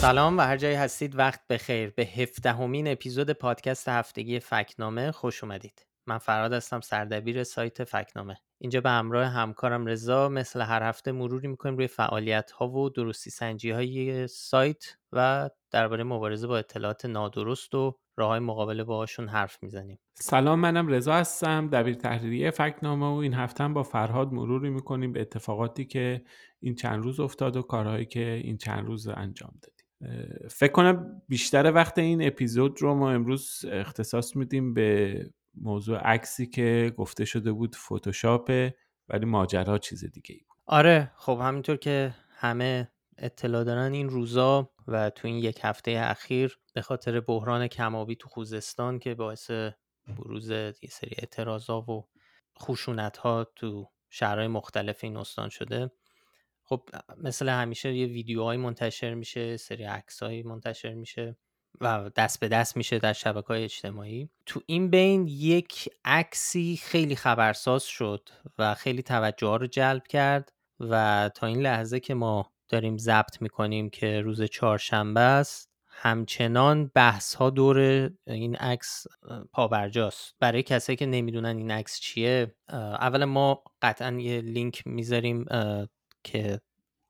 سلام و هر جایی هستید وقت بخیر. به هفدهمین اپیزود پادکست هفتگی فکنامه خوش اومدید. من فراد هستم سردبیر سایت فکنامه. اینجا به همراه همکارم رضا. مثل هر هفته مروری می‌کنیم روی فعالیت ها و درستی سنجی های سایت و درباره مبارزه با اطلاعات نادرست و راه های مقابله باهاشون حرف می‌زنیم. سلام منم رضا هستم دبیر تحریریه فکنامه و این هفته هم با فرهاد مروری می‌کنیم به اتفاقاتی که این چند روز افتاد و کارهایی که این چند روز انجام دادیم. فکر کنم بیشتر وقت این اپیزود رو ما امروز اختصاص میدیم به موضوع عکسی که گفته شده بود فتوشاپه ولی ماجرا چیز دیگه ای بود. آره خب همینطور که همه اطلاع دارن این روزا و تو این یک هفته اخیر به خاطر بحران کمابی تو خوزستان که باعث بروز یه سری اعتراضا و خشونت ها تو شهرهای مختلف این استان شده خب مثل همیشه یه ویدیوهایی منتشر میشه سری عکسهایی منتشر میشه و دست به دست میشه در شبکه های اجتماعی. تو این بین یک عکسی خیلی خبرساز شد و خیلی توجه رو جلب کرد و تا این لحظه که ما داریم ضبط می‌کنیم که روز چهارشنبه است همچنان بحث ها دور این عکس پابرجاست. برای کسایی که نمی‌دونن این عکس چیه اولا ما قطعا یه لینک می‌ذاریم که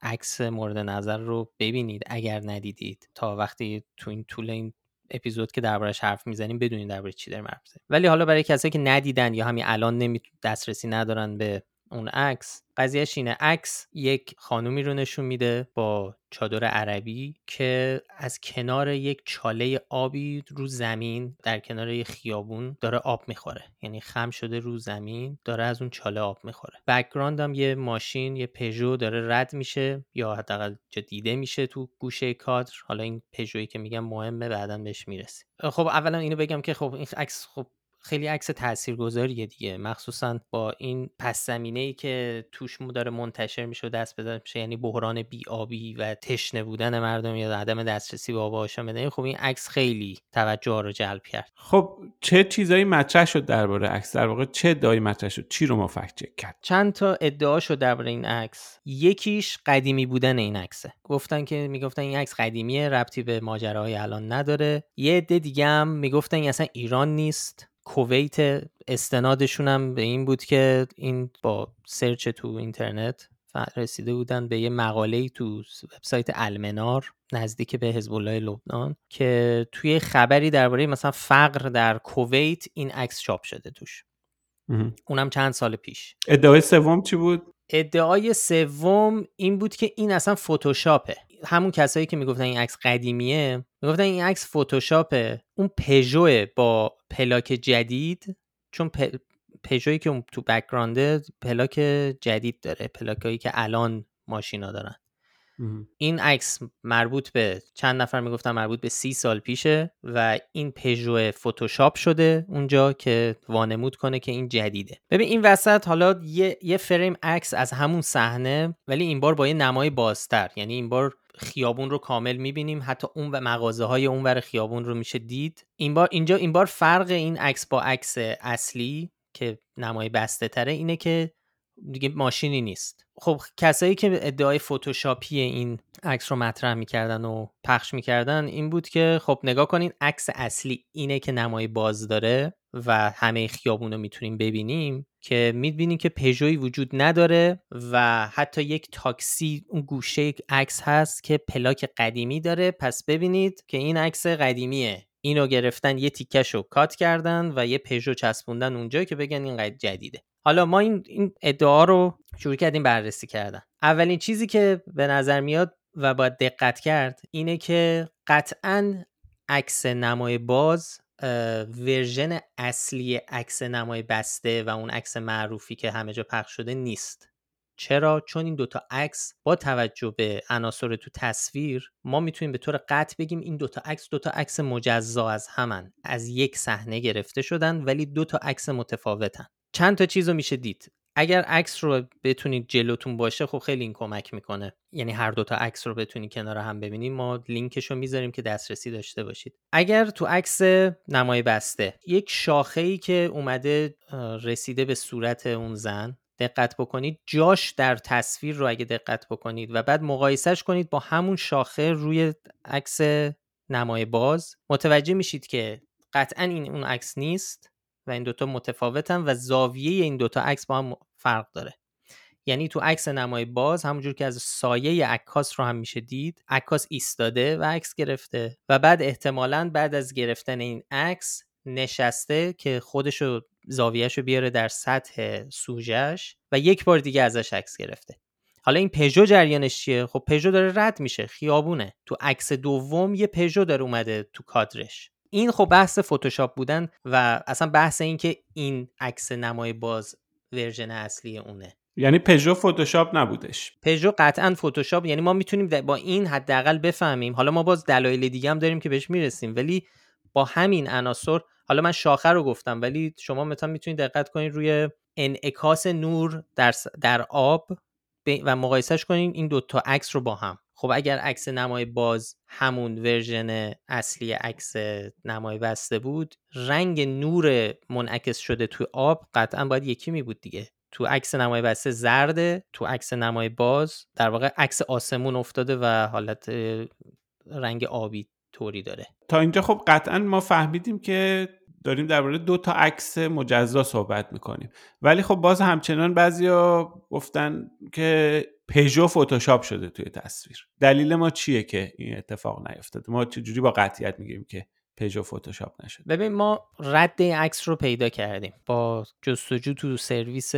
عکس مورد نظر رو ببینید اگر ندیدید. تا وقتی تو این طول این اپیزود که دربارش حرف می‌زنیم بدونید درباره چی داریم حرف ولی حالا برای کسایی که ندیدن یا همین الان نمی دسترسی ندارن به اون عکس. قضیهش اینه. عکس یک خانومی رو نشون میده با چادر عربی که از کنار یک چاله آبی رو زمین در کنار یک خیابون داره آب می‌خوره. یعنی خم شده رو زمین داره از اون چاله آب می‌خوره. background هم یه ماشین یه پژو داره رد میشه یا حداقل دیده میشه تو گوشه کادر. حالا این پژویی که میگم مهمه بعدا بهش می‌رسیم. خب اولا اینو بگم که خب این عکس خب خیلی عکس تاثیرگذاریه دیگه. مخصوصا با این پس زمینه ای که توش داره منتشر میشه و دست بزنه میشه یعنی بحران بیابی و تشنه بودن مردم یا عدم دسترسی به آب آشامیدنی خب این عکس خیلی توجه رو جلب کرد. خب چه چیزایی مطرح شد درباره عکس؟ در واقع چه ادعایی مطرح شد؟ چی رو ما فکت چک کرد؟ چند تا ادعا شد درباره این عکس. یکیش قدیمی بودن این عکسه. گفتن که می‌گفتن این عکس قدیمیه ربطی به ماجراهای الان نداره. یه عده دیگه هم می‌گفتن این اصلا ایران نیست. کویت استنادشون هم به این بود که این با سرچ تو اینترنت رسیده بودن به یه مقاله تو وبسایت المنار نزدیک به حزب الله لبنان که توی خبری درباره مثلا فقر در کویت این عکس چاپ شده توش. اونم چند سال پیش. ادعای سوم چی بود؟ ادعای سوم این بود که این اصلا فتوشاپه. همون کسایی که می‌گفتن این عکس قدیمیه می‌گفتن این عکس فتوشاپه. اون پژو با پلاک جدید چون پژویی که تو بکگرانده پلاک جدید داره. پلاکایی که الان ماشینا دارن. این عکس مربوط به چند نفر می‌گفتن مربوط به سی سال پیشه و این پژو فتوشاپ شده اونجا که وانمود کنه که این جدیده. ببین این وسط حالا یه, یه فریم عکس از همون صحنه ولی این بار با یه نمای بازتر. یعنی این بار خیابون رو کامل می‌بینیم. حتی اون و مغازه های اون ور خیابون رو میشه دید. این بار اینجا این بار فرق این عکس با عکس اصلی که نمای بسته تره اینه که دیگه ماشینی نیست. خب کسایی که ادعای فتوشاپی این عکس رو مطرح می‌کردن و پخش می‌کردن این بود که خب نگاه کنین عکس اصلی اینه که نمای باز داره و همه خیابون رو می‌تونیم ببینیم که می‌بینیم که پژوی وجود نداره و حتی یک تاکسی اون گوشه عکس هست که پلاک قدیمی داره. پس ببینید که این عکس قدیمیه. اینو گرفتن یه تیکش رو کات کردن و یه پژو چسبوندن اونجا که بگن این قد جدیده. حالا ما این, این ادعا رو شروع کردیم بررسی کردن. اولین چیزی که به نظر میاد و باید دقت کرد اینه که قطعا عکس نمای باز ورژن اصلی عکس نمای بسته و اون عکس معروفی که همه جا پخش شده نیست. چرا؟ چون این دوتا عکس با توجه به عناصر تو تصویر ما می‌تونیم به طور قطع بگیم این دوتا عکس دوتا عکس مجزا از همن از یک صحنه گرفته شدن ولی دوتا عکس متفاوتن. چند تا چیز رو میشه دید. اگر عکس رو بتونید جلوتون باشه خب خیلی این کمک می‌کنه. یعنی هر دوتا عکس رو بتونید کنار هم ببینید ما لینکش رو می‌ذاریم که دسترسی داشته باشید. اگر تو عکس نمای بسته یک شاخه ای که اومده رسیده به صورت اون زن دقت بکنید جاش در تصویر رو اگه دقت بکنید و بعد مقایسهش کنید با همون شاخه روی عکس نمای باز متوجه میشید که قطعا این اون عکس نیست. و این دوتا متفاوتن و زاویه این دوتا عکس با هم فرق داره. یعنی تو عکس نمای باز همونجور که از سایه عکاس رو هم میشه دید عکاس ایستاده و عکس گرفته و بعد احتمالا بعد از گرفتن این عکس نشسته که خودشو زاویهش رو بیاره در سطح سوژش و یک بار دیگه ازش عکس گرفته. حالا این پژو جریانش چیه؟ خب پژو داره رد میشه خیابونه. تو عکس دوم یه پژو داره اومده تو کادرش. این خب بحث فتوشاپ بودن و اصلا بحث این که این عکس نمای باز version اصلی اونه. یعنی پژو فتوشاپ نبودش. پژو قطعا فتوشاپ یعنی ما می‌تونیم با این حداقل بفهمیم. حالا ما باز دلایل دیگه هم داریم که بهش می‌رسیم ولی با همین عناصر حالا من شاخه رو گفتم ولی شما مثلا می‌تونید دقت کنید روی انعکاس نور در, در آب و مقایسهش کنید این دوتا عکس رو با هم. خب اگر عکس نمای باز همون version اصلی عکس نمای بسته بود رنگ نور منعکس شده توی آب قطعا باید یکی می بود دیگه. تو عکس نمای بسته زرده تو عکس نمای باز در واقع عکس آسمون افتاده و حالت رنگ آبی طوری داره. تا اینجا خب قطعا ما فهمیدیم که داریم درباره دو تا عکس مجزا صحبت می‌کنیم. ولی خب باز همچنان بعضیا گفتن که پژو فتوشاپ شده توی تصویر. دلیل ما چیه که این اتفاق نیفتاده؟ ما چجوری با قطعیت میگیم که پژو فتوشاپ نشده؟ ببین ما رد عکس رو پیدا کردیم با جستجو تو سرویس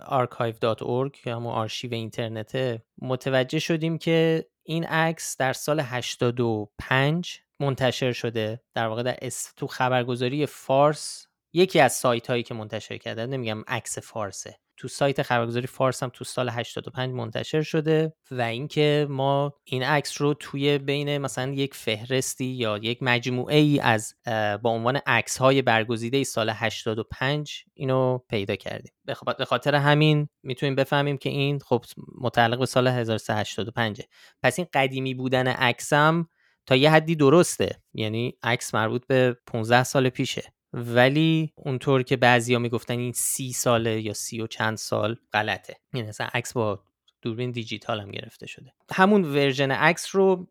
archive.org که همون آرشیو اینترنته متوجه شدیم که این عکس در سال 85 منتشر شده. در واقع در تو خبرگزاری فارس یکی از سایت هایی که منتشر کرده نمیگم عکس فارسه تو سایت خبرگزاری فارس هم تو سال 85 منتشر شده و اینکه ما این عکس رو توی بین مثلا یک فهرستی یا یک مجموعه ای از با عنوان عکس های برگزیده سال 85 اینو پیدا کردیم. به خاطر همین می‌تونیم بفهمیم که این خب متعلق به سال 1385 پس این قدیمی بودن عکسم تا یه حدی درسته یعنی عکس مربوط به 15 سال پیشه. ولی اونطور که بعضیا می‌گفتن این سی ساله یا سی و چند سال غلطه. یعنی مثلا عکس با دوربین دیجیتال هم گرفته شده. همون ورژن عکس رو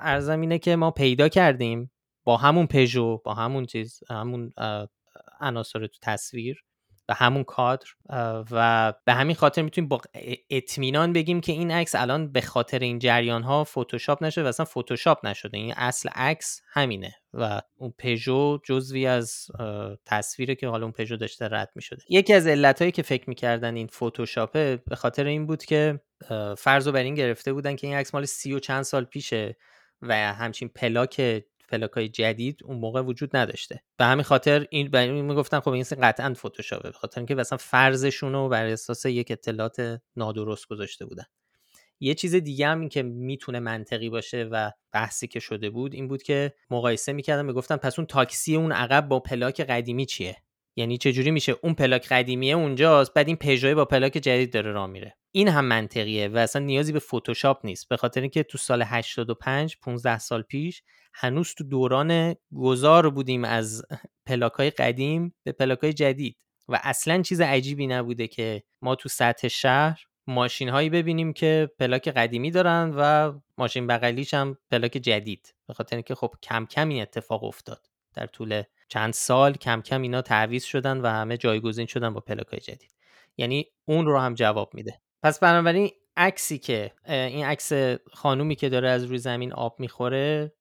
ارزم اینه که ما پیدا کردیم با همون پژو با همون چیز همون عناصر تو تصویر. و همون کادر و به همین خاطر می‌تونیم با اطمینان بگیم که این عکس الان به خاطر این جریان ها فتوشاپ نشده و اصلا فتوشاپ نشده. این اصل عکس همینه و اون پژو جزوی از تصویری که حالا اون پژو داشته رد می‌شده. یکی از علتهایی که فکر می‌کردن این فتوشاپه به خاطر این بود که فرض بر این گرفته بودن که این عکس مال سی و چند سال پیشه و همچین پلاک های جدید اون موقع وجود نداشته. به همین خاطر این این می‌گفتن خب این قطعا فتوشاپه به خاطر اینکه مثلا فرضشون رو بر اساس یک اطلاعات نادرست گذاشته بودن. یه چیز دیگه هم این که می‌تونه منطقی باشه و بحثی که شده بود این بود که مقایسه می‌کردن می‌گفتن پس اون تاکسی اون عقب با پلاک قدیمی چیه؟ یعنی چه جوری میشه اون پلاک قدیمیه اونجاست بعد این پژو با پلاک جدید داره راه میره. این هم منطقیه و اصلا نیازی به فتوشاپ نیست. به خاطر اینکه تو سال 85 15 سال پیش هنوز تو دوران گذار بودیم از پلاکای قدیم به پلاکای جدید و اصلا چیز عجیبی نبوده که ما تو سطح شهر ماشین هایی ببینیم که پلاک قدیمی دارن و ماشین بغلیش هم پلاک جدید. به خاطر اینکه خب کم کم این اتفاق افتاد. در طول چند سال کم کم اینا تعویض شدن و همه جایگزین شدن با پلاکای جدید. یعنی اون رو هم جواب میده. پس بنابراین عکسی که این عکس خانومی که داره از روی زمین آب می‌خوره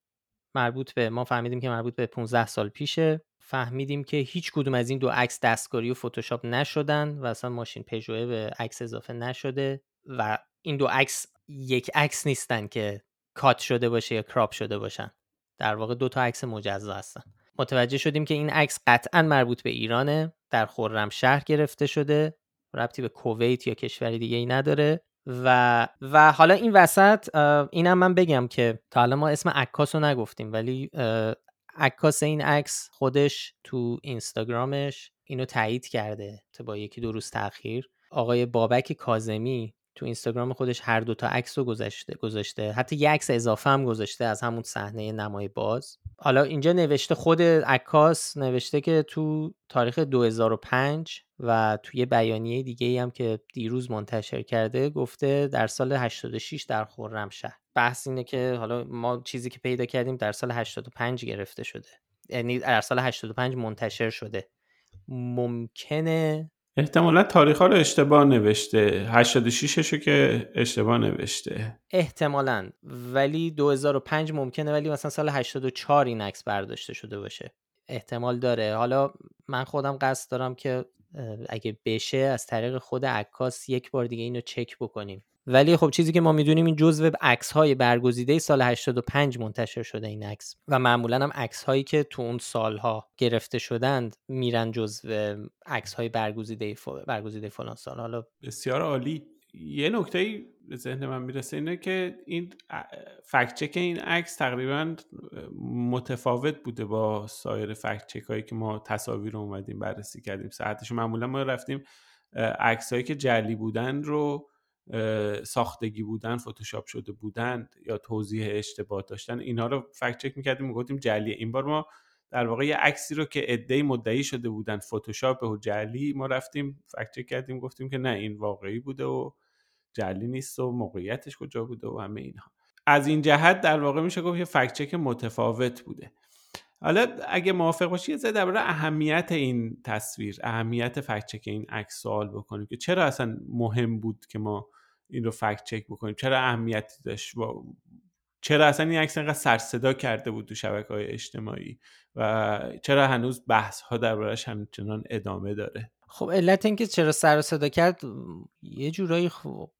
مربوط به ما فهمیدیم که مربوط به 15 سال پیشه. فهمیدیم که هیچ کدوم از این دو عکس دستکاری و فتوشاپ نشدن و اصلا ماشین پژوه به عکس اضافه نشده و این دو عکس یک عکس نیستن که کات شده باشه یا کراپ شده باشن. در واقع دو تا عکس مجزا هستن. متوجه شدیم که این عکس قطعا مربوط به ایرانه در شهر گرفته شده ربطی به کویت یا کشوری دیگه ای نداره. و و حالا این وسط اینم من بگم که تا حالا ما اسم عکاس رو نگفتیم ولی عکاس این عکس خودش تو اینستاگرامش اینو تایید کرده تا با یکی دو روز تاخیر. آقای بابک کازمی تو اینستاگرام خودش هر دو تا عکس رو گذاشته. گذاشته حتی یه عکس اضافه هم گذاشته از همون صحنه نمای باز. حالا اینجا نوشته خود عکاس نوشته که تو تاریخ 2005 و توی بیانیه دیگه ای هم که دیروز منتشر کرده گفته در سال 86 در خرمشهر بحث اینه که حالا ما چیزی که پیدا کردیم در سال 85 گرفته شده. یعنی در سال 85 منتشر شده. ممکنه احتمالا تاریخ ها رو اشتباه نوشته. 86 رو که اشتباه نوشته. احتمالا. ولی 2005 ممکنه ولی مثلا سال 84 این عکس برداشته شده باشه. احتمال داره. حالا من خودم قصد دارم که اگه بشه از طریق خود عکاس یک بار دیگه اینو چک بکنیم. ولی خب چیزی که ما می‌دونیم این جزو عکس های برگزیده سال 85 منتشر شده این عکس و معمولا هم عکس هایی که تو اون سالها گرفته شدند میرن جزو عکس های برگزیده برگزیده فلان سال. حالا بسیار عالی. یه نکته به ذهن من می‌رسه اینه که این فکت چک این عکس تقریبا متفاوت بوده با سایر فکت چک هایی که ما تصاویر رو اومدیم بررسی کردیم. ساعتش معمولا ما رفتیم عکس هایی که جلی بودن رو ساختگی بودن فتوشاپ شده بودن یا توضیح اشتباه داشتن اینا رو فکت چک می‌کردیم می‌گفتیم جلیه این بار ما در واقع یه عکسی رو که ادعی مدعی شده بودن فتوشاپ و جلی ما رفتیم فکت چک کردیم گفتیم که نه این واقعی بوده و جلی نیست و موقعیتش کجا بوده و همه اینها. از این جهت در واقع میشه گفت یه فکت چک متفاوت بوده. حالا اگه موافق باشی یه درباره اهمیت این تصویر اهمیت فکت چک این عکس سوال بکنیم که چرا اصلا مهم بود که ما این رو فکت چک بکنیم. چرا اهمیتی داشت؟ و چرا اصلا این عکس انقدر سر صدا کرده بود تو شبکه های اجتماعی و چرا هنوز بحث ها دربارش همچنان ادامه داره؟ خب علت اینکه چرا سر صدا کرد یه جورایی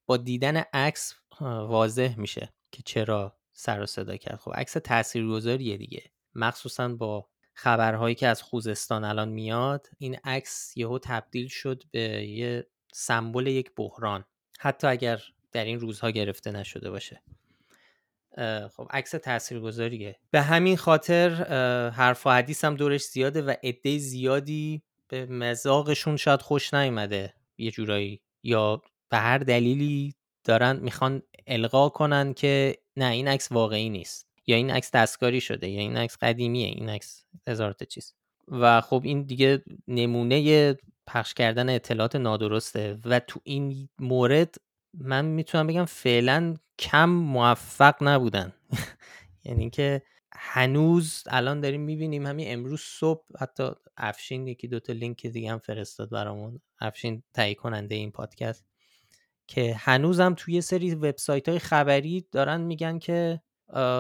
با دیدن عکس واضح میشه که چرا سر صدا کرد. خب عکس تاثیرگذاریه دیگه. مخصوصا با خبرهایی که از خوزستان الان میاد این عکس یهو تبدیل شد به یه سمبل یک بحران. حتی اگر در این روزها گرفته نشده باشه. خب عکس تاثیرگذاریه. به همین خاطر حرف و حدیث هم دورش زیاده و عده زیادی به مزاقشون شاید خوش نیومده. یه جورایی یا به هر دلیلی دارن می‌خوان القا کنن که نه این عکس واقعی نیست. یا این عکس دستکاری شده یا این عکس قدیمیه این عکس هزار چیز. و خب این دیگه نمونه پخش کردن اطلاعات نادرسته و تو این مورد من می‌تونم بگم فعلا کم موفق نبودن. یعنی که هنوز الان داریم می‌بینیم همین امروز صبح حتی افشین یکی دوتا لینک دیگه هم فرستاد برامون. افشین تهیه کننده این پادکست. که هنوزم توی سری وبسایت های خبری دارن میگن که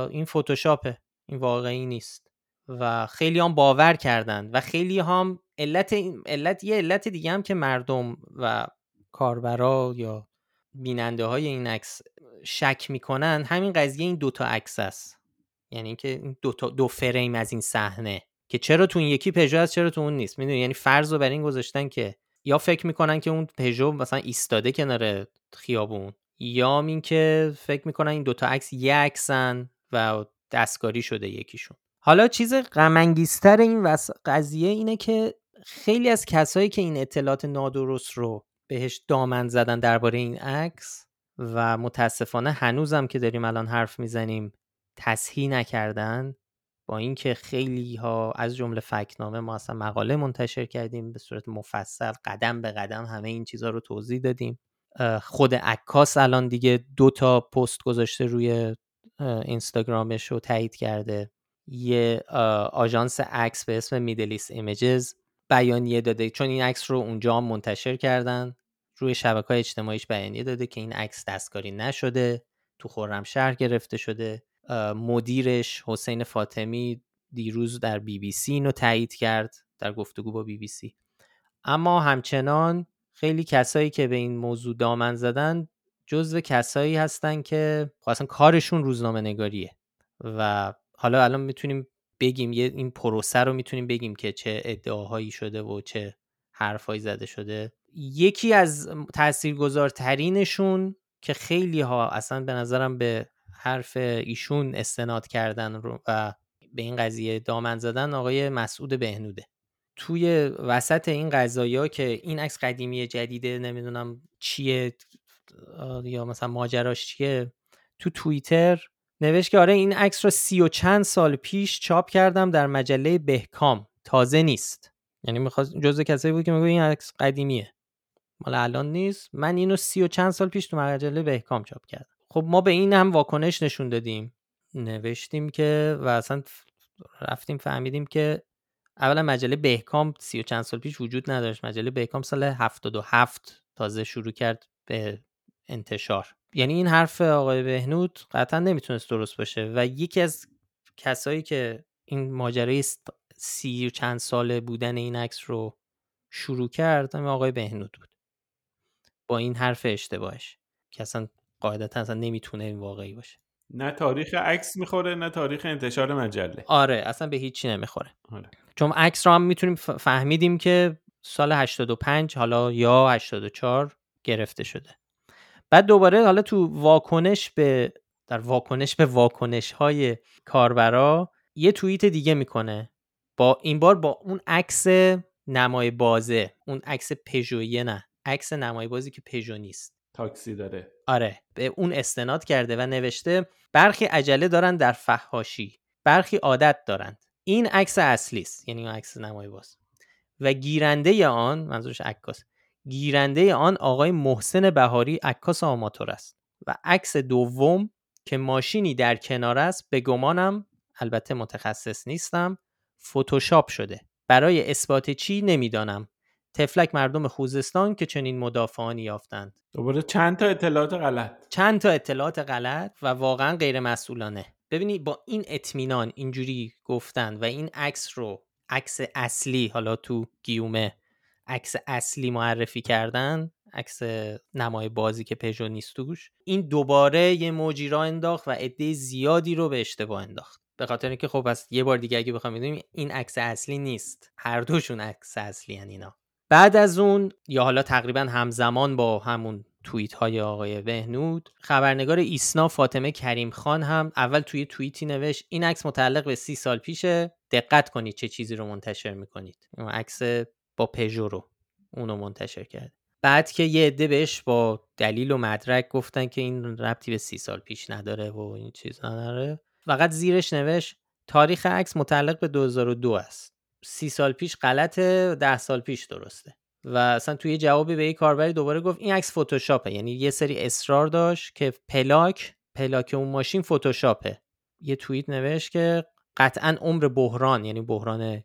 این فتوشاپه. این واقعی نیست. و خیلی هم باور کردند و خیلی هم علت, علت یه علت دیگه هم که مردم و کاربرا یا بیننده های این عکس شک می‌کنن همین قضیه این دوتا عکس است. یعنی اینکه این دو, تا دو فریم از این صحنه که چرا تو این یکی پژو هست چرا تو اون نیست می‌دونی؟ یعنی فرض رو بر این گذاشتن که یا فکر می‌کنن که اون پژو مثلا ایستاده کنار خیابون یا این که فکر می‌کنن این دوتا عکس یک عکسن و دستکاری شده یکیشون. حالا چیز غم این قضیه اینه که خیلی از کسایی که این اطلاعات نادرست رو بهش دامن زدن درباره این عکس و متاسفانه هنوزم که داریم الان حرف می‌زنیم تصحیح نکردن با اینکه خیلی ها از جمله فکنامه ما اصلا مقاله منتشر کردیم به صورت مفصل قدم به قدم همه این چیزها رو توضیح دادیم. خود عکاس الان دیگه دو تا پست گذاشته روی اینستاگرامش رو تایید کرده. یه آژانس عکس به اسم میدلیس ایمیجز بیانیه داده. چون این عکس رو اونجا منتشر کردن روی شبکه های اجتماعیش بیانیه داده که این عکس دستکاری نشده تو خرمشهر گرفته شده. مدیرش حسین فاطمی دیروز در بی بی سی اینو تایید کرد در گفتگو با بی بی سی. اما همچنان خیلی کسایی که به این موضوع دامن زدن جزو کسایی هستن که خب اصلا کارشون روزنامه نگاریه و حالا الان می‌تونیم بگیم یه این پروسه رو می‌تونیم بگیم که چه ادعاهایی شده و چه حرفایی زده شده. یکی از تاثیرگذارترینشون که خیلی ها اصلا به نظرم به حرف ایشون استناد کردن رو و به این قضیه دامن زدن آقای مسعود بهنوده. توی وسط این قضایی که این عکس قدیمی جدیده نمی‌دونم چیه یا مثلا ماجراش چیه تو توییتر نوشت که آره این عکس رو سی و چند سال پیش چاپ کردم در مجله بهکام. تازه نیست. یعنی می‌خواست جزء کسایی بود که میگه این عکس قدیمیه. مال الان نیست. من اینو سی و چند سال پیش تو مجله بهکام چاپ کردم. خب ما به این هم واکنش نشون دادیم. نوشتیم که و اصلا رفتیم فهمیدیم که اولا مجله بهکام سی و چند سال پیش وجود نداشت. مجله بهکام سال 77 تازه شروع کرد به انتشار. یعنی این حرف آقای بهنود قطعا نمی‌تونست درست باشه و یکی از کسایی که این ماجرای سی و چند ساله بودن این عکس رو شروع کرد همین آقای بهنود بود. با این حرف اشتباهش که اصلا قاعدتا اصلا نمی‌تونه این واقعی باشه. نه تاریخ عکس می‌خوره نه تاریخ انتشار مجله. آره اصلا به هیچی نمی‌خوره. آره. چون عکس رو هم می‌تونیم فهمیدیم که سال 85 حالا یا 84 گرفته شده. بعد دوباره حالا تو واکنش به در واکنش به واکنش های کاربرا یه توییت دیگه می‌کنه. با این بار با اون عکس نمای بازه. اون عکس پژویه نه عکس نمای بازی که پژو نیست. تاکسی داره. آره به اون استناد کرده و نوشته برخی عجله دارن در فحاشی برخی عادت دارند. این عکس اصلی است یعنی اون عکس نمای باز. و گیرنده آن منظورش عکاس گیرنده آن آقای محسن بهاری عکاس آماتور است و عکس دوم که ماشینی در کنار است به گمانم البته متخصص نیستم فتوشاپ شده. برای اثبات چی نمی‌دانم. تفلک مردم خوزستان که چنین مدافعانی یافتند. دوباره چند تا اطلاعات غلط؟ چند تا اطلاعات غلط و واقعا غیر مسئولانه. ببینید با این اطمینان اینجوری گفتن و این عکس رو عکس اصلی حالا تو گیومه عکس اصلی معرفی کردن عکس نمای بازی که پژو نیست توش این دوباره یه موجی را انداخت و عده زیادی رو به اشتباه انداخت. به خاطر اینکه خب از یه بار دیگه اگه بخوام بدونیم این عکس اصلی نیست. هر دوشون عکس اصلی هن اینا. بعد از اون یا حالا تقریبا همزمان با همون توییت های آقای بهنود خبرنگار ایسنا فاطمه کریم خان هم اول توی توییتی نوشت این عکس متعلق به سی سال پیشه دقت کنید چه چیزی رو منتشر می‌کنید. عکس با پژو رو اونو منتشر کرد. بعد که یه عده بهش با دلیل و مدرک گفتن که این ربطی به سی سال پیش نداره و این چیز نداره فقط زیرش نوشت تاریخ عکس متعلق به 2002 است. سی سال پیش غلطه ده سال پیش درسته. و اصلا توی جوابی به یک کاربری دوباره گفت این عکس فتوشاپه. یعنی یه سری اصرار داشت که پلاک پلاک اون ماشین فتوشاپه. یه توییت نوشت که قطعا عمر بحران یعنی بحران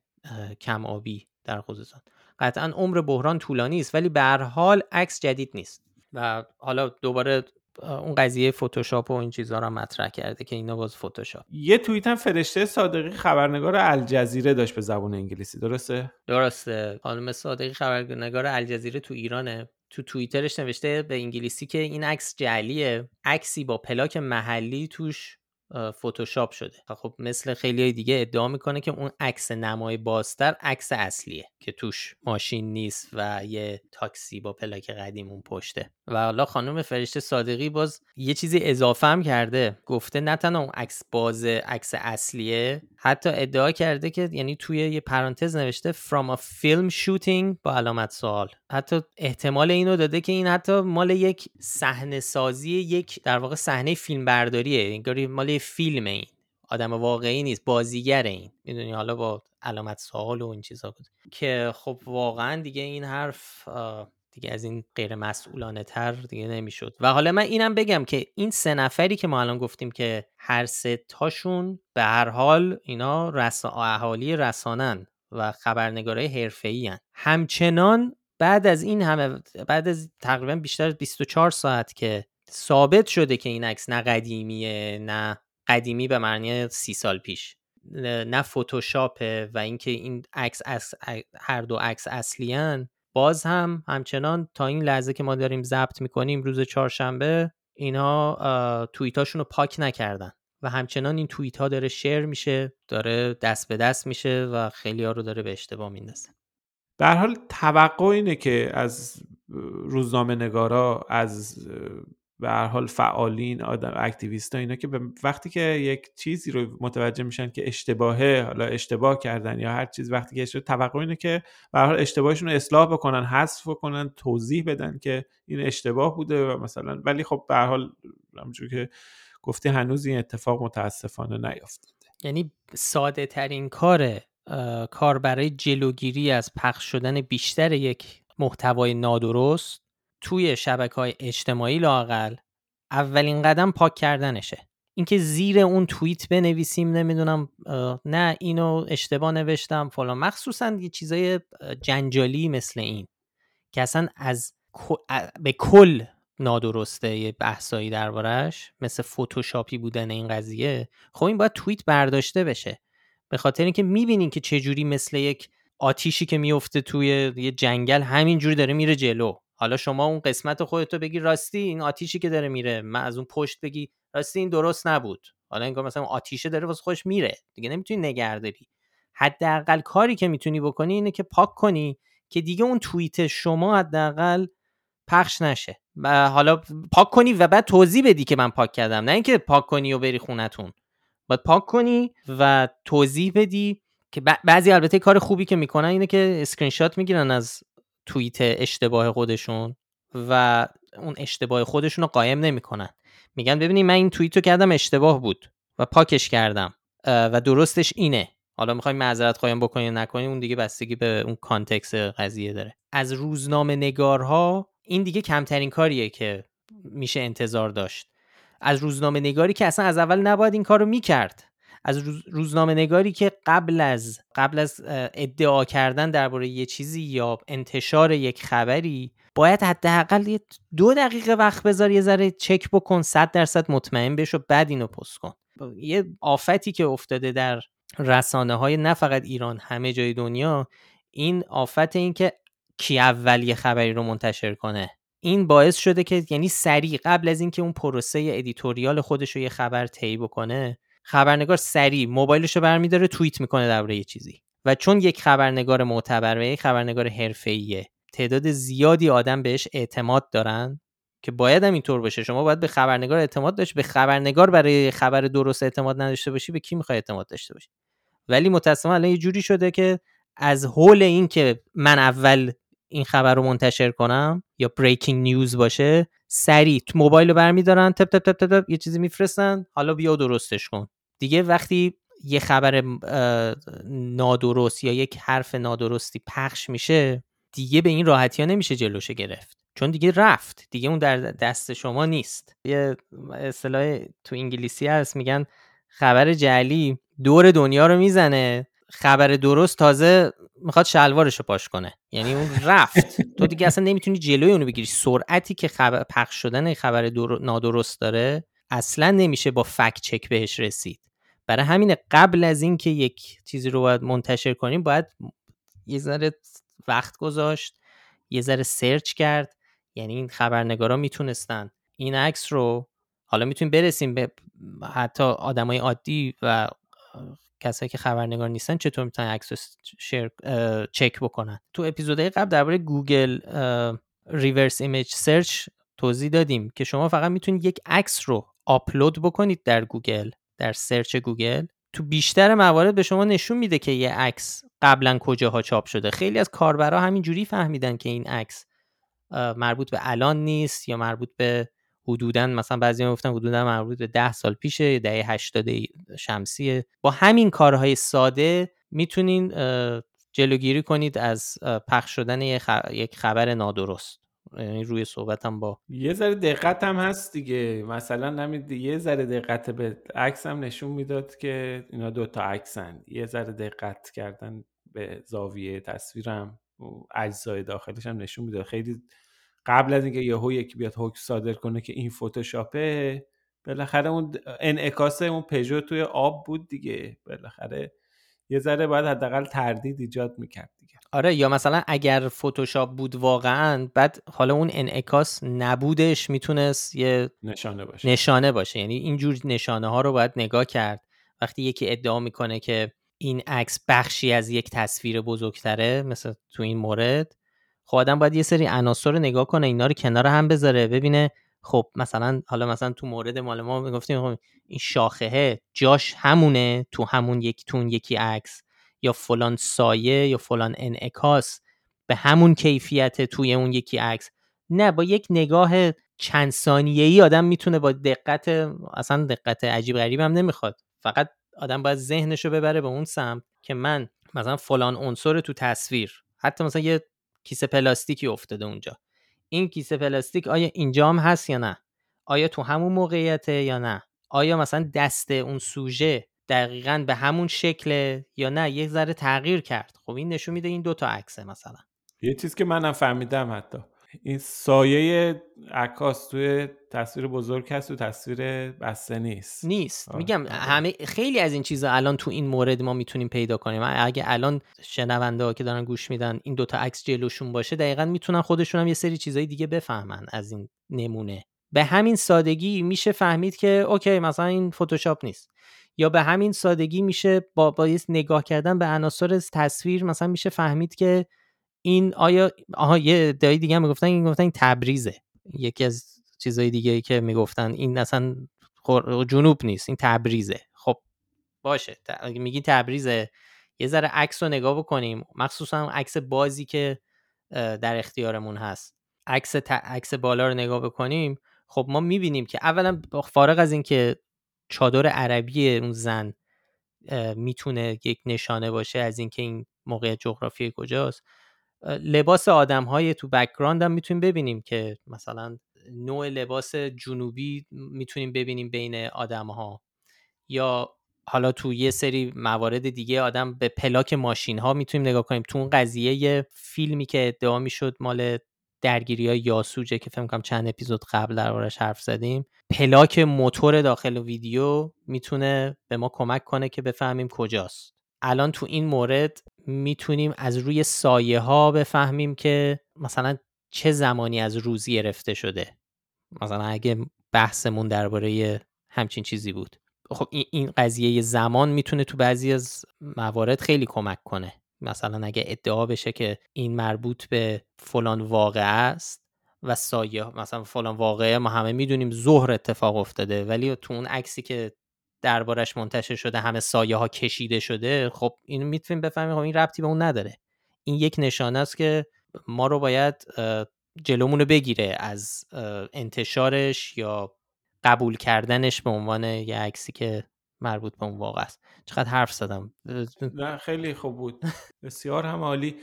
کم آبی در خوزستان. قطعا عمر بحران طولانی است ولی به هر حال عکس جدید نیست. و حالا دوباره اون قضیه فتوشاپ و این چیزها رو مطرح کرده که اینا باز فتوشاپ یه توییت هم فرشته صادقی خبرنگار الجزیره داشت به زبان انگلیسی درسته؟ درسته. خانم صادقی خبرنگار الجزیره تو ایرانه. تو توییترش نوشته به انگلیسی که این عکس جعلیه. عکسی با پلاک محلی توش فتوشاپ شده. خب مثل خیلی دیگه ادعا می‌کنه که اون عکس نمای بازتر عکس اصلیه که توش ماشین نیست و یه تاکسی با پلاک قدیم اون پشته. و حالا خانم فرشته صادقی باز یه چیزی اضافه هم کرده. گفته نه تنها اون عکس باز عکس اصلیه حتی ادعا کرده که یعنی توی یه پرانتز نوشته from a film shooting با علامت سوال. حتی احتمال اینو داده که این حتی مال یک صحنه سازی یک در واقع صحنه فیلم برداریه انگاری مال فیلم این. آدم واقعی نیست بازیگر این. می‌دونی؟ حالا با علامت سوال و این چیزا بود. که خب واقعا دیگه این حرف دیگه از این غیر مسئولانه تر دیگه نمی‌شد. و حالا من اینم بگم که این سه نفری که ما الان گفتیم که هر سه تاشون به هر حال اینا رس... اهالی رسانن و خبرنگارای حرفه‌ای همچنان بعد از این همه بعد از تقریبا بیشتر از 24 ساعت که ثابت شده که این عکس نه قدیمیه نه قدیمی به معنی سی سال پیش نه فتوشاپه و اینکه این عکس از هر دو عکس اصلیان باز هم همچنان تا این لحظه که ما داریم ضبط می‌کنیم روز چهارشنبه اینا توییتاشون رو پاک نکردن و همچنان این توییت ها داره شیر میشه داره دست به دست میشه و خیلی ها رو داره به اشتباه میندازه. در حال توقع اینه که از روزنامه نگارا از به هر حال فعالین آدم اکتیویست اینا که وقتی که یک چیزی رو متوجه میشن که اشتباهه حالا اشتباه کردن یا هر چیز وقتی که اشتباه توقع اینه که به هر حال اشتباهشون رو اصلاح بکنن حذف بکنن توضیح بدن که این اشتباه بوده و مثلا ولی خب به هر حال همونجور که گفتی هنوز این اتفاق متاسفانه نیافتاده. یعنی ساده ترین کار کار برای جلوگیری از پخش شدن بیشتر یک محتوای نادرست توی شبکه های اجتماعی لاقل اولین قدم پاک کردنشه. اینکه زیر اون توییت بنویسیم نمی‌دونم نه اینو اشتباه نوشتم فلان. مخصوصا یه چیزای جنجالی مثل این که اصلا از به کل نادرسته یه بحثایی دربارش مثل فتوشاپی بودن این قضیه. خب این باید توییت برداشته بشه. به خاطر اینکه می‌بینین که چجوری مثل یک آتیشی که میفته توی یه جنگل همینجوری داره میره جلو. حالا شما اون قسمت خودتو بگی راستی این آتیشی که داره میره من از اون پشت بگی راستی این درست نبود. حالا انگار مثلا آتیشه داره واسه خودش میره. دیگه نمی‌تونی نگهداری حداقل کاری که می‌تونی بکنی اینه که پاک کنی که دیگه اون توییت شما حداقل پخش نشه. و حالا پاک کنی و بعد توضیح بدی که من پاک کردم. نه اینکه پاک کنی و بری خونتون. باید پاک کنی و توضیح بدی که بعضی البته کار خوبی که می‌کنن اینه که اسکرین شات می‌گیرن از توییت اشتباه خودشون و اون اشتباه خودشون رو قایم نمی‌کنن. میگن ببینید من این توییت رو کردم اشتباه بود و پاکش کردم و درستش اینه. حالا می‌خوایم معذرت قایم بکنی یا نکنی اون دیگه بستگی به اون context قضیه داره. از روزنامه نگارها این دیگه کمترین کاریه که میشه انتظار داشت. از روزنامه نگاری که اصلا از اول نباید این کارو می‌کرد. از روزنامه نگاری که قبل از قبل از ادعا کردن درباره یه چیزی یا انتشار یک خبری باید حداقل دو دقیقه وقت بذار یه ذره چک بکن صد درصد مطمئن بشو بعد اینو پست کن. یه آفتی که افتاده در رسانه های نه فقط ایران همه جای دنیا این آفت این که کی اول یه خبری رو منتشر کنه. این باعث شده که یعنی سریع قبل از اینکه اون پروسه editorial خودش رو یه خبر طی بکنه خبرنگار سریع موبایلش رو برمیداره توییت می‌کنه درباره یه چیزی. و چون یک خبرنگار معتبر و یک خبرنگار حرفه‌ایه تعداد زیادی آدم بهش اعتماد دارن که باید هم اینطور باشه. شما باید به خبرنگار اعتماد داشت به خبرنگار برای خبر درست اعتماد نداشته باشی به کی می‌خوای اعتماد داشته باشی؟ ولی متأسفانه الان یه جوری شده که از حول این که من اول این خبر رو منتشر کنم یا بریکینگ نیوز باشه سریع موبایل رو برمیدارن تپ تپ تپ تپ یه چیزی میفرستن حالا بیا درستش کن. دیگه وقتی یه خبر نادرست یا یک حرف نادرستی پخش میشه دیگه به این راحتی ها نمیشه جلوشه گرفت. چون دیگه رفت. دیگه اون در دست شما نیست. یه اصطلاح تو انگلیسی هست میگن خبر جعلی دور دنیا رو می‌زنه. خبر درست تازه می‌خواد شلوارش رو پاش کنه. یعنی اون رفت. تو دیگه اصلا نمی‌تونی جلوی اونو بگیری. سرعتی که خبر پخش شدن خبر نادرست داره اصلا نمیشه با فک چک بهش رسید. برای همین قبل از اینکه یک چیزی رو باید منتشر کنیم باید یه ذره وقت گذاشت یه ذره سرچ کرد. یعنی این خبرنگارا می‌تونستن این عکس رو حالا می‌تونیم برسیم به حتی آدمای عادی و کسایی که خبرنگار نیستن چطور می‌تونن عکس رو fact check بکنن. تو اپیزودهای قبل درباره گوگل reverse image search توضیح دادیم که شما فقط می‌تونید یک عکس رو آپلود بکنید در گوگل. در search گوگل تو بیشتر موارد به شما نشون میده که یه عکس قبلا کجاها چاپ شده. خیلی از کاربرا همین جوری فهمیدن که این عکس مربوط به الان نیست یا مربوط به حدودا مثلا بعضی گفتن حدودا مربوط به ده سال پیشه دهه 80 شمسیه. با همین کارهای ساده می‌تونین جلوگیری کنید از پخش شدن یک خبر نادرست. روی صحبتم با یه ذره دقت هم هست دیگه. مثلا نمید یه ذره دقت به عکس هم نشون می‌داد که اینا دوتا عکسن. یه ذره دقت کردن به زاویه تصویرم اجزای داخلش هم نشون می‌داد. خیلی قبل از اینکه یهو یکی بیاد حکم صادر کنه که این فتوشاپه بالاخره اون انعکاس اون پژو توی آب بود دیگه. بالاخره یه ذره باید حداقل تردید ایجاد می‌کرد. آره یا مثلا اگر فتوشاپ بود واقعا بعد حالا اون انعکاس نبودش می‌تونست یه نشانه باشه. نشانه باشه. یعنی اینجور نشانه ها رو باید نگاه کرد. وقتی یکی ادعا می‌کنه که این عکس بخشی از یک تصویر بزرگتره مثل تو این مورد خب آدم باید یه سری عناصر رو نگاه کنه اینا رو کنار هم بذاره ببینه خب مثلا حالا مثلا تو مورد مال ما می‌گفتیم خب این شاخه جاش همونه تو همون یک تون یکی عکس. یا فلان سایه یا فلان انعکاس به همون کیفیت توی اون یکی عکس. نه با یک نگاه چند ثانیه ای آدم می‌تونه با دقت اصلا دقت عجیب غریب هم نمی‌خواد. فقط آدم باید ذهنش رو ببره به اون سمت که من مثلا فلان عنصر تو تصویر حتی مثلا یه کیسه پلاستیکی افتاده اونجا. این کیسه پلاستیک آیا اینجا هم هست یا نه؟ آیا تو همون موقعیته یا نه؟ آیا مثلا دست اون سوژه دقیقا به همون شکله یا نه یه ذره تغییر کرد. خب این نشون میده این دوتا عکسه مثلا. یه چیز که منم فهمیدم حتی. این سایه عکاس توی تصویر بزرگ هست تو تصویر بسته نیست. نیست. میگم آره. همه خیلی از این چیزا الان تو این مورد ما می‌تونیم پیدا کنیم. اگه الان شنونده ها که دارن گوش میدن این دوتا عکس جلوشون باشه دقیقا می‌تونن خودشون هم یه سری چیزای دیگه بفهمن از این نمونه. به همین سادگی میشه فهمید که اوکی مثلا این فتوشاپ نیست. یا به همین سادگی میشه با با نگاه کردن به عناصر تصویر مثلا میشه فهمید که این آیا آها یه دایی دیگه هم می‌گفتن این گفتن این تبریزه. یکی از چیزهای دیگه که می‌گفتن این اصلا جنوب نیست این تبریزه. خب باشه. میگی تبریزه. یه ذره عکس رو نگاه بکنیم. مخصوصا عکس بازی که در اختیارمون هست. عکس عکس بالا رو نگاه بکنیم. خب ما می‌بینیم که اولا فارغ از اینکه چادر عربی اون زن می‌تونه یک نشانه باشه از اینکه این موقعیت جغرافیایی کجاست. لباس آدم های تو background هم می‌تونیم ببینیم که مثلا نوع لباس جنوبی می‌تونیم ببینیم بین آدم ها یا حالا تو یه سری موارد دیگه آدم به پلاک ماشین ها می‌تونیم نگاه کنیم. تو اون قضیه فیلمی که ادعا می‌شد مال درگیری های یاسوجه که فکر کنم چند اپیزود قبل دربارش حرف زدیم. پلاک موتور داخل ویدیو می‌تونه به ما کمک کنه که بفهمیم کجاست. الان تو این مورد می‌تونیم از روی سایه ها بفهمیم که مثلا چه زمانی از روز گرفته شده. مثلا اگه بحثمون درباره همچین چیزی بود. خب این قضیه زمان می‌تونه تو بعضی از موارد خیلی کمک کنه. مثلا اگه ادعا بشه که این مربوط به فلان واقع است و سایه مثلا فلان واقعه ما همه می‌دونیم ظهر اتفاق افتاده ولی تو اون عکسی که دربارش منتشر شده همه سایه ها کشیده شده خب اینو می‌تونیم بفهمیم خب این ربطی به اون نداره. این یک نشانه است که ما رو باید جلومونو بگیره از انتشارش یا قبول کردنش به عنوان یه عکسی که مربوط به اون واقع است. چقدر حرف زدم. نه خیلی خوب بود. بسیار هم عالی.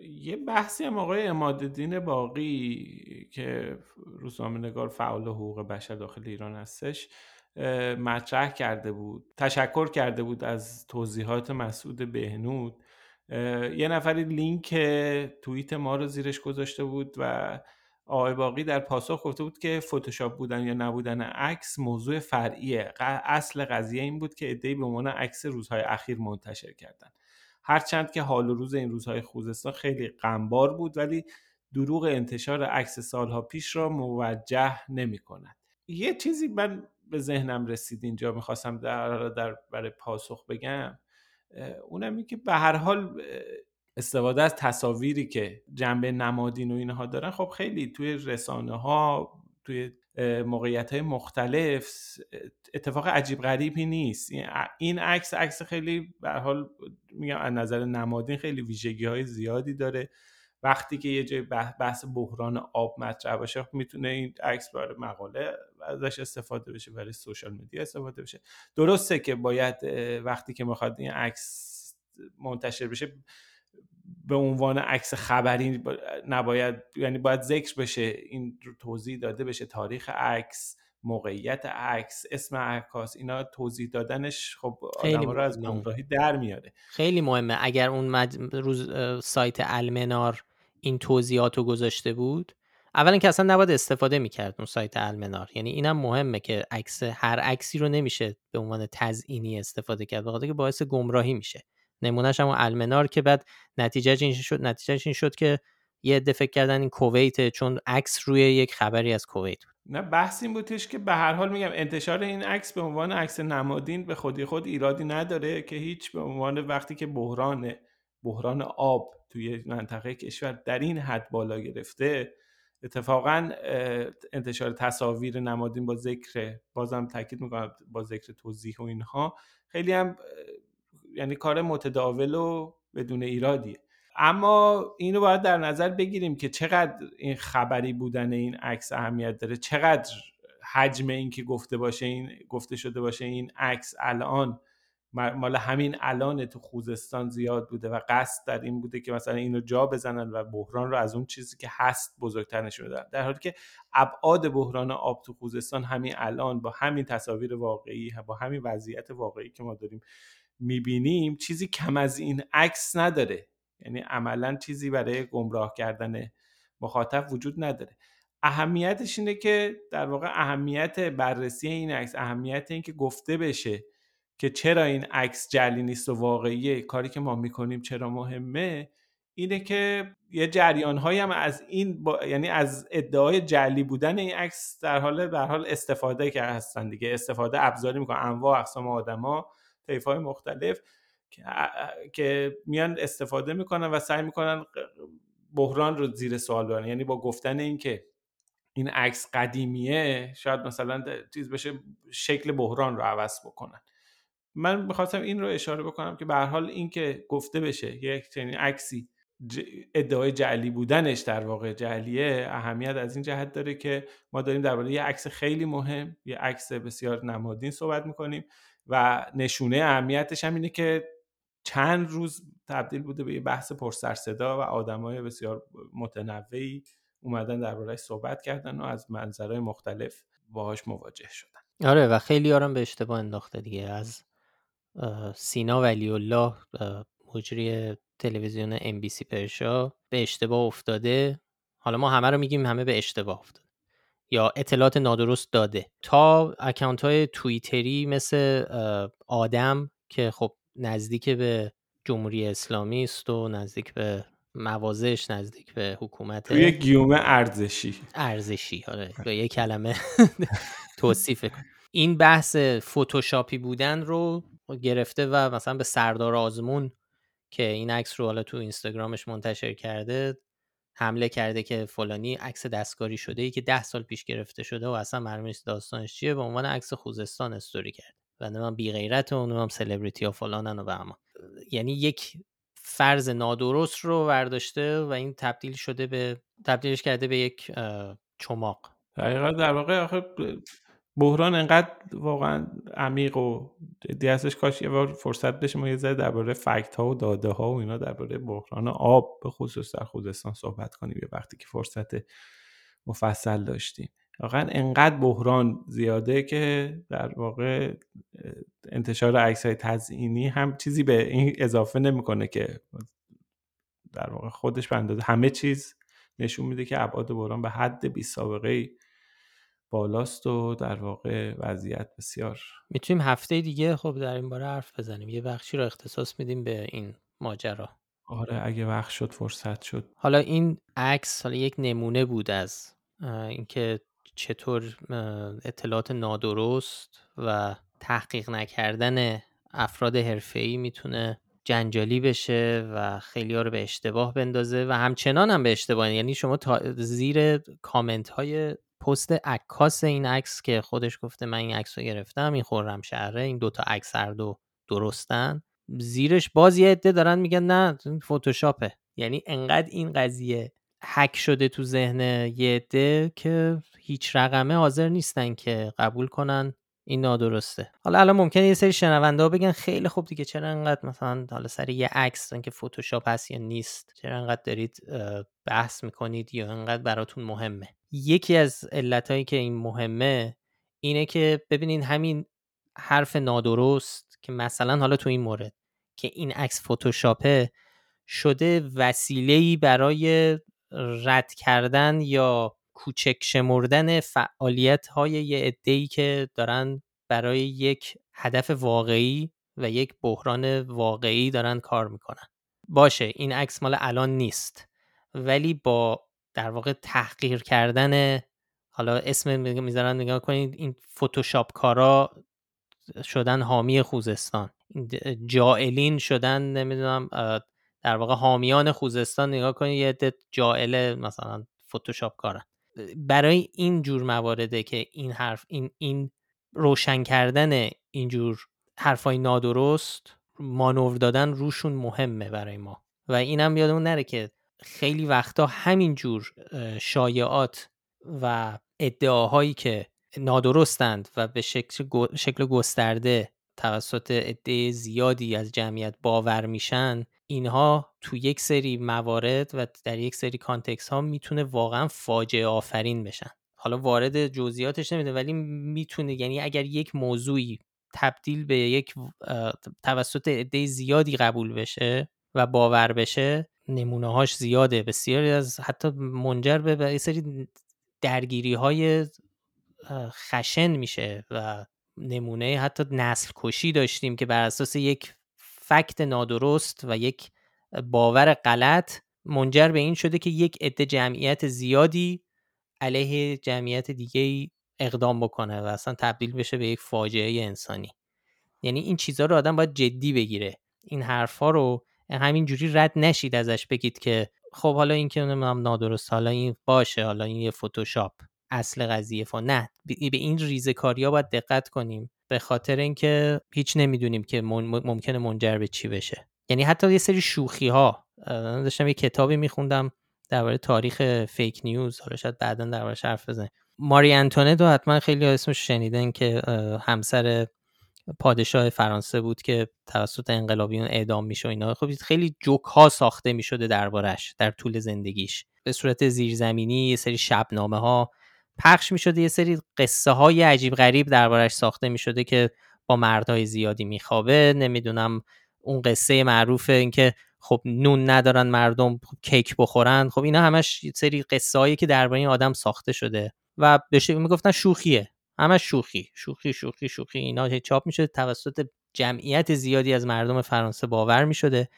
یه بحثی هم آقای امادالدین باقی که روزنامه نگار فعال حقوق بشر داخل ایران هستش مطرح کرده بود. تشکر کرده بود از توضیحات مسعود بهنود. یه نفری لینک توییت ما رو زیرش گذاشته بود و آقای باقی در پاسخ گفته بود که فتوشاپ بودن یا نبودن عکس موضوع فرعیه. اصل قضیه این بود که ادعی به عنوان عکس روزهای اخیر منتشر کردن. هرچند که حال و روز این روزهای خوزستان خیلی غمبار بود ولی دروغ انتشار عکس سالها پیش را موجه نمی کند یه چیزی من به ذهنم رسید اینجا می‌خواستم در, در برای پاسخ بگم. اونم این که به هر حال استفاده از تصاویری که جنبه نمادین و اینها دارن خب خیلی توی رسانه ها توی موقعیت های مختلف اتفاق عجیب غریبی نیست. این عکس عکس خیلی به حال میگم از نظر نمادین خیلی ویژگی های زیادی داره. وقتی که یه جای بحث بحران آب مطرح باشه خب می‌تونه این عکس برای مقاله ازش استفاده بشه برای سوشال مدیا استفاده بشه. درسته که باید وقتی که می‌خواد این عکس منتشر بشه به عنوان عکس خبری نباید یعنی باید ذکر بشه این توضیح داده بشه تاریخ عکس موقعیت عکس اسم عکاس اینا توضیح دادنش خب آدم رو از گمراهی در میاره. خیلی مهمه. اگر اون مد... روز سایت المنار این توضیحات رو گذاشته بود اولا که اصلا نباید استفاده می‌کرد اون سایت المنار. یعنی اینم مهمه که عکس هر عکسی رو نمیشه به عنوان تزئینی استفاده کرد بخاطر که باعث گمراهی میشه. نمونهش هم المنار که بعد نتیجه این شد نتیجه این شد که یه عده فکر کردن این کویت چون عکس روی یک خبری از کویت بود. نه بحث این بودش که به هر حال میگم انتشار این عکس به عنوان عکس نمادین به خودی خود ایرادی نداره که هیچ به عنوان وقتی که بحران بحران آب توی منطقه کشور در این حد بالا گرفته اتفاقا انتشار تصاویر نمادین با ذکر بازم تاکید می‌کنم با ذکر توضیح و اینها خیلی هم یعنی کار متداول و بدون ایرادیه. اما اینو باید در نظر بگیریم که چقدر این خبری بودن این عکس اهمیت داره. چقدر حجم این که گفته باشه این گفته شده باشه این عکس الان مال همین الان تو خوزستان زیاد بوده و قصد در این بوده که مثلا اینو جا بزنن و بحران رو از اون چیزی که هست بزرگتر نشون بدن. در حالی که ابعاد بحران آب تو خوزستان همین الان با همین تصاویر واقعی با همین وضعیت واقعی که ما داریم می‌بینیم چیزی کم از این عکس نداره. یعنی عملا چیزی برای گمراه کردن مخاطب وجود نداره. اهمیتش اینه که در واقع اهمیت بررسی این عکس اهمیت این که گفته بشه که چرا این عکس جلی نیست و واقعیه کاری که ما می‌کنیم چرا مهمه اینه که یه جریان هم از این یعنی از ادعای جلی بودن این عکس در حال در حال استفاده که هستن دیگه. استفاده ابزاری می‌کنن. انواع اقسام آدما. طیف های مختلف که میان استفاده می‌کنن و سعی می‌کنن بحران رو زیر سوال ببرن. یعنی با گفتن اینکه این عکس قدیمیه شاید مثلا چیز بشه شکل بحران رو عوض بکنن. من می‌خواستم این رو اشاره بکنم که به حال این که گفته بشه یک چنین عکسی ادعای جعلی بودنش در واقع جعلیه اهمیت از این جهت داره که ما داریم درباره یه عکس خیلی مهم یه عکس بسیار نمادین صحبت می‌کنیم. و نشونه اهمیتش هم اینه که چند روز تبدیل بوده به یه بحث پرسر صدا و آدمای بسیار متنوعی اومدن دربارهش صحبت کردن و از منظرهای مختلف باهاش مواجه شدن. آره و خیلی آرام به اشتباه انداخته دیگه. از سینا ولی الله مجری تلویزیون ام بی سی پرشا به اشتباه افتاده. حالا ما همه رو میگیم همه به اشتباه افتاده. یا اطلاعات نادرست داده. تا اکانت های توییتری مثل آدم که خب نزدیک به جمهوری اسلامی است و نزدیک به موازش نزدیک به حکومت توی گیومه ارزشی. ارزشی. آره به یه کلمه توصیف این بحث فوتوشاپی بودن رو گرفته و مثلا به سردار آزمون که این عکس رو حالا تو اینستاگرامش منتشر کرده حمله کرده که فلانی عکس دستکاری شده ای که ده سال پیش گرفته شده و اصلا معلوم داستانش چیه به عنوان عکس خوزستان استوری کرد. و من بی غیرت و اونم سلبریتی ها فلانن و اما یعنی یک فرض نادرست رو برداشته و این تبدیل شده به تبدیلش کرده به یک چماق. دقیقا در واقع آخه بحران انقدر واقعا عمیق و جدی هستش کاش یه بار فرصت بشه ما یه ذره درباره فکت ها و داده ها و اینا درباره بحران آب به خصوص در خودستان صحبت کنیم یه وقتی که فرصت مفصل داشتیم. واقعا انقدر بحران زیاده که در واقع انتشار عکس های تزئینی هم چیزی به این اضافه نمی‌کنه که در واقع خودش به همه چیز نشون میده که ابعاد بحران به حد بی سابقه بالاست و در واقع وضعیت بسیار. می‌تونیم هفته دیگه خب در این باره حرف بزنیم. یه بخشی رو اختصاص میدیم به این ماجرا. آره اگه وقت شد فرصت شد. حالا این عکس حالا یک نمونه بود از اینکه چطور اطلاعات نادرست و تحقیق نکردن افراد حرفه‌ای می‌تونه جنجالی بشه و خیلی ها رو به اشتباه بندازه و همچنان هم به اشتباه یعنی شما تا زیر کامنت های پست عکاس این عکس که خودش گفته من این عکس رو گرفتم این خورم شهره این دوتا عکس هر دو درستن. زیرش باز یه عده دارن میگن نه فتوشاپه. یعنی انقدر این قضیه هک شده تو ذهن یه عده که هیچ رقمه حاضر نیستن که قبول کنن. این نادرسته. حالا الان ممکنه یه سری شنونده ها بگن خیلی خوب دیگه چرا انقدر مثلا حالا سر یه عکس که فتوشاپ هست یا نیست؟ چرا انقدر دارید بحث می‌کنید یا انقدر براتون مهمه؟ یکی از علتهایی که این مهمه اینه که ببینین همین حرف نادرست که مثلا حالا تو این مورد که این عکس فتوشاپه شده وسیله‌ای برای رد کردن یا کوچک شمردن فعالیت های یه عده‌ای که دارن برای یک هدف واقعی و یک بحران واقعی دارن کار می‌کنن. باشه این عکس مال الان نیست ولی با در واقع تحقیر کردن حالا اسم می‌ذارن نگاه کنید این فتوشاپ کارا شدن حامی خوزستان. جائلین شدن نمی‌دونم در واقع حامیان خوزستان نگاه کنید یه عده جائل مثلا فتوشاپ کارن. برای این جور موارده که این حرف این این روشن کردن اینجور حرفای نادرست مانور دادن روشون مهمه برای ما. و اینم یادمون نره که خیلی وقتا همینجور شایعات و ادعاهایی که نادرستند و به شکل, شکل گسترده توسط عده زیادی از جمعیت باور میشن اینها تو یک سری موارد و در یک سری کانتکس ها می‌تونه واقعا فاجعه آفرین بشن. حالا وارد جزئیاتش نمیده ولی می‌تونه یعنی اگر یک موضوعی تبدیل به یک توسط عده زیادی قبول بشه و باور بشه نمونه هاش زیاده. بسیاری از حتی منجر به یه سری درگیری های خشن میشه و نمونه حتی نسل کشی داشتیم که بر اساس یک فکت نادرست و یک باور غلط منجر به این شده که یک عده جمعیت زیادی علیه جمعیت دیگه اقدام بکنه و اصلا تبدیل بشه به یک فاجعه انسانی. یعنی این چیزها رو آدم باید جدی بگیره. این حرفها رو همینجوری رد نشید ازش بگید که خب حالا این که نمی‌دونم نادرست حالا این باشه حالا این یه فتوشاپ اصل قضیه فا نه. به این ریزه ها باید دقت کنیم. به خاطر اینکه هیچ نمی‌دونیم که ممکنه منجر به چی بشه. یعنی حتی یه سری شوخی ها داشتم یه کتابی میخوندم درباره تاریخ فیک نیوز حالا شاید بعدا دربارش حرف بزنیم. ماری انتونت رو حتما خیلی اسمش شنیدن که همسر پادشاه فرانسه بود که توسط انقلابیون اعدام میشه اینا. خب خیلی جوک ها ساخته می‌شده دربارش در طول زندگیش. به صورت زیرزمینی یه سری شبنامه ها پخش می‌شده یه سری قصه های عجیب غریب دربارش ساخته می‌شده که با مردهای زیادی میخوابه. نمی‌دونم اون قصه معروف اینکه خب نون ندارن مردم کیک بخورن. خب اینا همش سری قصه هایی که درباره این آدم ساخته شده و بشه می‌گفتن شوخیه. همش شوخی شوخی شوخی شوخی. اینا چاپ می‌شده توسط جمعیت زیادی از مردم فرانسه باور می‌شده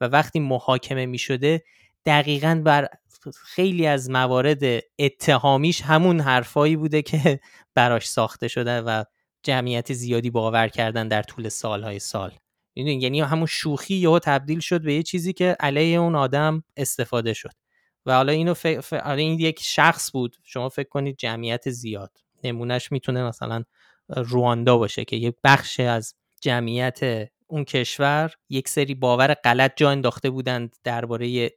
و وقتی محاکمه می‌شده دقیقا بر خیلی از موارد اتهامیش همون حرفایی بوده که براش ساخته شده و جمعیت زیادی باور کردن در طول سالهای سال. یعنی همون شوخی یا تبدیل شد به یه چیزی که علیه اون آدم استفاده شد. و حالا اینو ف... ف... این یک شخص بود. شما فکر کنید جمعیت زیاد. نمونهش می‌تونه مثلا رواندا باشه که یک بخش از جمعیت اون کشور یک سری باور غلط جا انداخته بودند درباره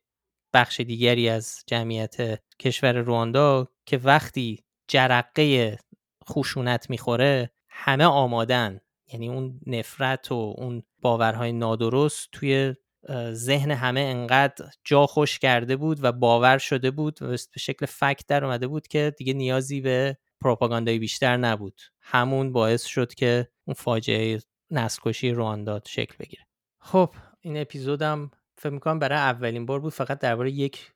بخش دیگری از جمعیت کشور رواندا که وقتی جرقه خشونت می‌خوره همه آمادن. یعنی اون نفرت و اون باورهای نادرست توی ذهن همه انقدر جا خوش کرده بود و باور شده بود و به شکل فکت در اومده بود که دیگه نیازی به پروپاگاندای بیشتر نبود. همون باعث شد که اون فاجعه نسل کشی رواندا شکل بگیره. خب این اپیزودم فکر می‌کنم برای اولین بار بود فقط درباره یک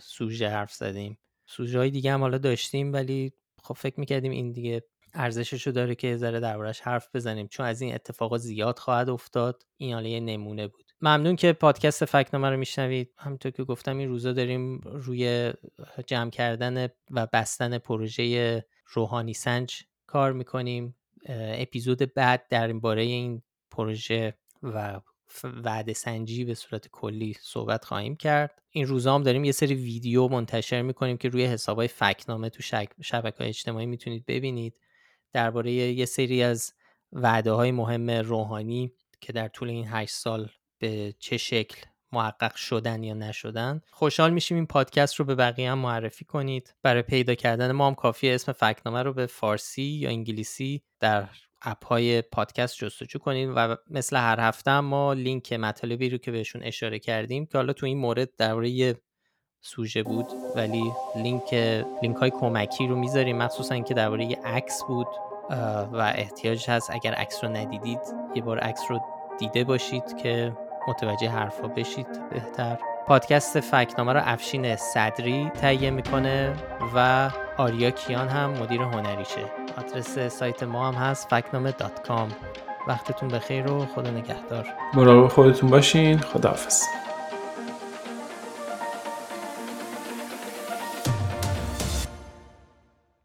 سوژه حرف زدیم. سوژه های دیگه هم حالا داشتیم ولی خب فکر می‌کردیم این دیگه ارزششو داره که ذره دربارش حرف بزنیم. چون از این اتفاقات زیاد خواهد افتاد. این حالا یه نمونه بود. ممنون که پادکست فکنامه رو میشنوید. همونطور که گفتم این روزا داریم روی جمع کردن و بستن پروژه روحانی سنج کار می‌کنیم. اپیزود بعد در باره این پروژه و وعده سنجی به صورت کلی صحبت خواهیم کرد. این روزا هم داریم یه سری ویدیو منتشر می‌کنیم که روی حسابای فکنامه تو شبکه های اجتماعی می‌تونید ببینید. درباره یه سری از وعده های مهم روحانی که در طول این هشت سال به چه شکل محقق شدن یا نشدن. خوشحال میشیم این پادکست رو به بقیه هم معرفی کنید. برای پیدا کردن ما هم کافی اسم فکنامه رو به فارسی یا انگلیسی در اپ های پادکست جستجو کنید و مثل هر هفته ما لینک مطالبی رو که بهشون اشاره کردیم که حالا تو این مورد درباره سوژه بود ولی لینک لینک های کمکی رو می‌ذاریم. مخصوصا که درباره یه عکس بود و احتیاج هست اگر عکس رو ندیدید یه بار عکس رو دیده باشید که متوجه حرفا بشید بهتر. پادکست فکنامه رو افشین صدری تهیه می‌کنه و آریا کیان هم مدیر هنریشه. آدرس سایت ما هم هست فکنامه وقتتون بخیر و خدا نگهدار. مراقب خودتون باشین. خداحافظ.